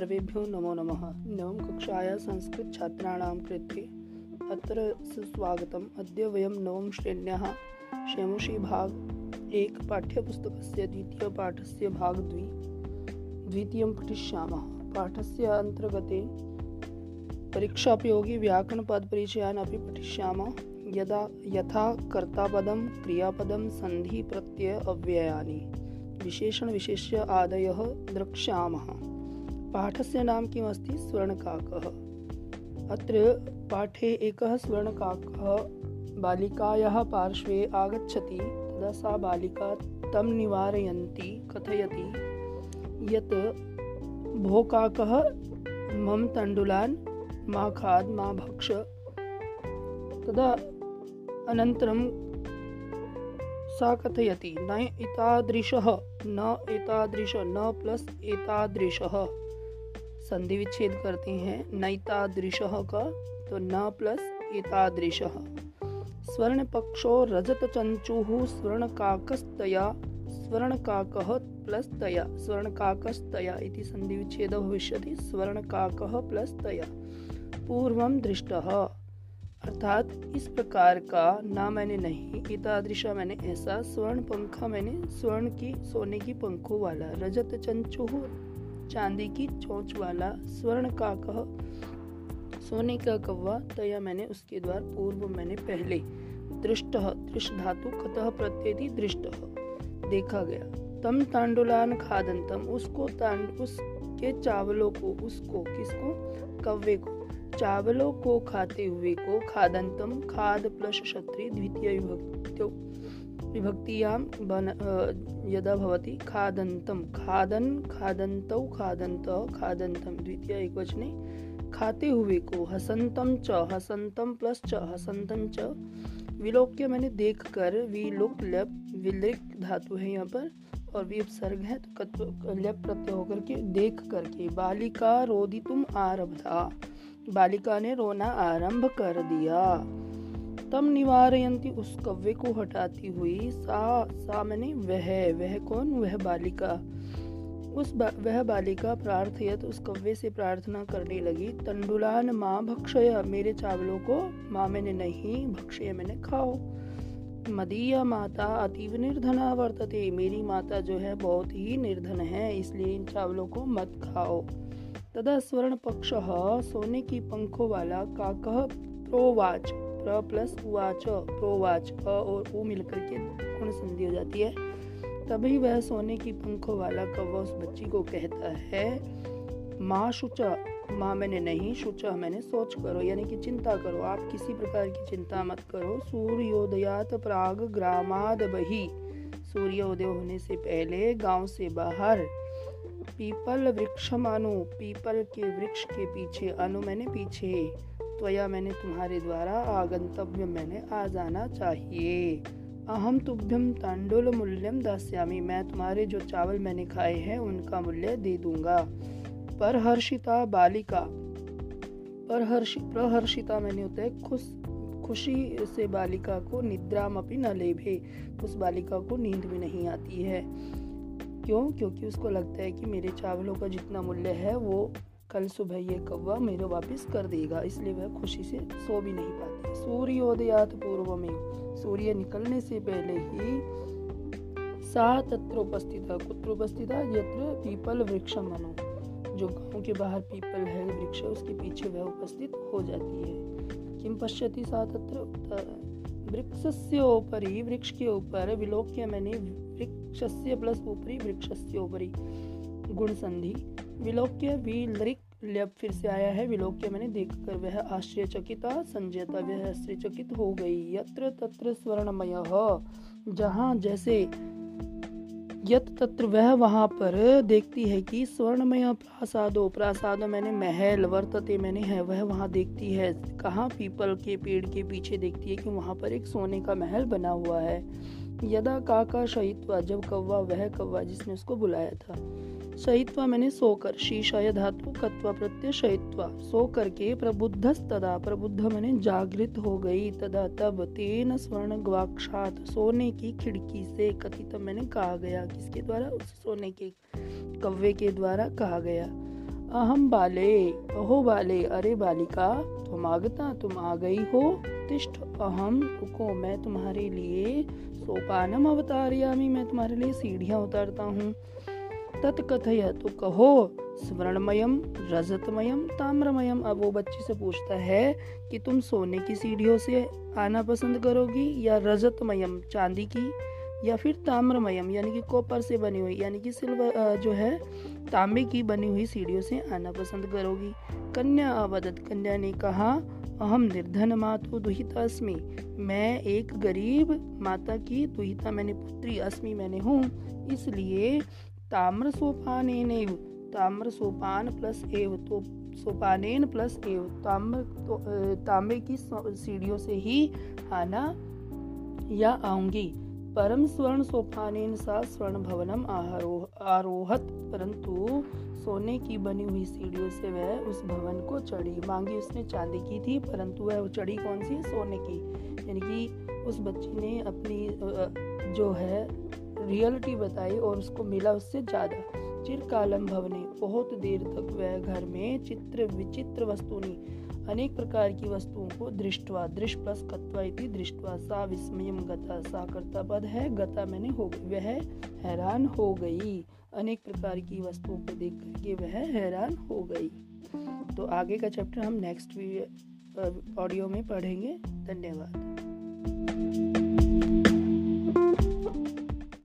सर्वेभ्यो नमो नमः। नवम कक्षाया संस्कृतछात्राणां कृते अत्र सुस्वागतम्। अद्य वयं शेमुषी भाग एक पाठ्यपुस्तकस्य द्वितीयपाठस्य भाग द्वि द्वितीयं पठिष्यामः। पाठस्य अन्तर्गते परीक्षापयोगी व्याकरणपदपरिचयान् अपि पठिष्यामः। यदा यथा कर्तापदं, क्रियापदं सन्धि प्रत्यय अव्ययानि विशेषणविशेष्य आदयः द्रक्ष्यामः। पाठस्य नाम किमस्ति? स्वर्णकाकः। अत्र पाठे एकः स्वर्णकाकः बालिकायाः पार्श्वे आगच्छति, तदा सा बालिका तं निवारयन्ती, कथयति यत् भो काकः मम तण्डुलान् मा खाद्, मा भक्ष। तदा अनन्तरं सा कथयति, न एतादृशः, न एतादृश, न प्लस एतादृशः। संधि विच्छेद करते हैं, नैतादृशः का तो न प्लस एतादृशः। स्वर्ण पक्षो रजत चंचुः स्वर्ण काकस्तया स्वर्ण काक प्लस तया स्वर्ण काकस्तया इति संधि विच्छेद भविष्यति स्वर्ण काक प्लस तया। पूर्व दृष्ट। अर्थात इस प्रकार का ना मैंने नहीं इतादृशा मैंने ऐसा स्वर्ण पंखा मैंने, स्वर्ण की, सोने की पंखों वाला, रजत चंचुह चांदी की चोंच वाला स्वर्ण का कह, सोने का कौवा तया मैंने उसके द्वार, पूर्व मैंने पहले। दृष्ट दृष्ट धातु कतः प्रत्येति दृष्ट देखा गया। तम तांडुलान खादंतम, उसको तांड, उसके चावलों को, उसको किसको? कव्वे को। चावलों को खाते हुए को खादंतम, खाद प्लस क्षत्रिय द्वितीय विभक्ति विभक्तियाँ यदा भवति खादंतम खादन खादंतौ खादंत खादंतम द्वितीय एकवचने, खाते हुए को हसंतम च हसंतम प्लस च हसंतम च। विलोक्य मैंने देख कर विलोक लप, विलिक धातु है यहाँ पर, और भी उपसर्ग है तो लप प्रत्यय होकर के देख करके बालिका रोदी तुम आरब्धा। बालिका ने रोना आरंभ कर दिया। तम निवारयंती उस कव्य को हटाती हुई सा सा मैंने वह वह कौन? वह बालिका। उस बा, वह बालिका प्रार्थयत उस कव्वे से प्रार्थना करने लगी तंडुलान माँ भक्षय मेरे चावलों को माँ मैंने नहीं भक्षय मैंने खाओ। मदीय माता अतीव निर्धना वर्तते मेरी माता जो है बहुत ही निर्धन है इसलिए इन चावलों को मत खाओ। तदा स्वर्ण पक्ष सोने की पंखों वाला काकह प्रोवाच। प्र प्लस उवाच प्रोवाच अ और उ मिलकर के गुण संधि हो जाती है। तभी वह सोने की पंखों वाला कौवा उस बच्ची को कहता है, माँ शुचा, माँ मैंने नहीं शुचा, मैंने सोच करो, यानी कि चिंता करो, आप किसी प्रकार की चिंता मत करो। सूर्योदयात प्राग ग्रामाद बही। सूर्योदय होने से पहले गाँव से बाहर। पीपल वृक्ष मानो पीपल के वृक्ष के पीछे, अनु मैंने पीछे। त्वया मैंने तुम्हारे द्वारा आगंतव्य मैंने आ जाना चाहिए। अहम तुभ्यम तांडुल मूल्यम दास्यामी। मैं तुम्हारे जो चावल मैंने खाए हैं, उनका मूल्य दे दूँगा। पर हर्षिता बालिका। पर हर्ष प्रहर्षिता मैंने होता है खुश, खुशी से बालिका को निद्राम अपनी न लेभे। उस बालिका को नींद भी नहीं आती है। क्यों? क्योंकि उसको लगता है कि मेरे चावलों का जितना मूल्य है, वो कल सुबह ये कौवा मेरे वापस कर देगा, इसलिए वह खुशी से सो भी नहीं पाती। सूर्योदयात पूर्व में सूर्य निकलने से पहले ही सा कुत्र उपस्थित यत्र पीपल वृक्ष मनो। जो गाँव के बाहर पीपल है, वृक्ष उसके पीछे वह उपस्थित हो जाती है। किम पश्यति सा तत्र वृक्षस्योपरि वृक्ष के ऊपर विलोक्य मैंने, वृक्षस्य प्लस ऊपरी वृक्षस्य ऊपरी गुण संधि विलोक्य विलरिक लब फिर से आया है, विलोक के मैंने देखकर वह आश्चर्यचकिता संजयता वह आश्चर्यचकित हो गई। यत्र तत्र स्वर्णमय जहाँ जैसे यत तत्र वह वहाँ पर देखती है कि स्वर्णमय प्रासादो प्रासादो मैंने महल, वर्तते मैंने है, वह वहाँ देखती है। कहाँ पीपल के पेड़ के पीछे देखती है कि वहाँ पर एक सोने का महल बना हुआ है। यदा काका शहीत्वा जब कौवा, वह कौवा जिसने उसको बुलाया था। शहीत्वा मैंने सोकर शीशाय धातु कत्वा प्रत्यय शहीत्वा सो करके प्रबुद्ध तदा प्रबुद्ध मैंने जागृत हो गई, तदा तब तेन स्वर्ण ग्वाक्षात सोने की खिड़की से कथित मैंने कहा गया। किसके द्वारा? उस सोने के, कव्वे के द्वारा कहा गया। अहम बाले, अहो बाले, अरे बालिका, तुम आगता, तुम आ गई हो, तिष्ठ अहम रुको, मैं तुम्हारे लिए सोपानम अवतारयामी, मैं तुम्हारे लिए सीढ़ियाँ उतारता हूँ। तत्कथय तो कहो स्वर्णमयम रजतमयम ताम्रमयम अब वो बच्ची से पूछता है कि तुम सोने की सीढ़ियों से आना पसंद करोगी या रजतमयम, चांदी की, या फिर ताम्रमयम, यानी कि कॉपर से बनी हुई, यानी कि सिल्वर जो है, तांबे की बनी हुई सीढ़ियों से आना पसंद करोगी। कन्या अवदत, कन्या ने कहा अहम निर्धन मातु दुहिता अस्मि। मैं एक गरीब माता की दुहिता, मैंने पुत्री, अस्मि मैंने हूँ, इसलिए ताम्र सोपान ताम्र सोपान प्लस एव तो सोपानेन प्लस एव। ताम्र तो तांबे की सीढ़ियों से ही आना, या आऊँगी। परम स्वर्ण सोपानेन सा स्वर्ण भवनम आरोहत, परंतु सोने की बनी हुई सीढ़ियों से वह उस भवन को चढ़ी। मांगी उसने चांदी की थी, परंतु वह चढ़ी कौन सी? सोने की। यानी कि उस बच्ची ने अपनी जो है रियलिटी बताई और उसको मिला उससे ज़्यादा। चिरकालम भवने, बहुत देर तक वह घर में चित्र, विचित्र वस्तुनी अनेक प्रकार की वस्तुओं को दृष्टवा दृष्ट प्लस कत्वा इति दृष्टवा। सा विस्मयम गता, सा कर्ता पद है, गता मैंने हो गई, वह हैरान हो गई। अनेक प्रकार की वस्तुओं को देख करके वह हैरान हो गई। तो आगे का चैप्टर हम नेक्स्ट ऑडियो में पढ़ेंगे। धन्यवाद।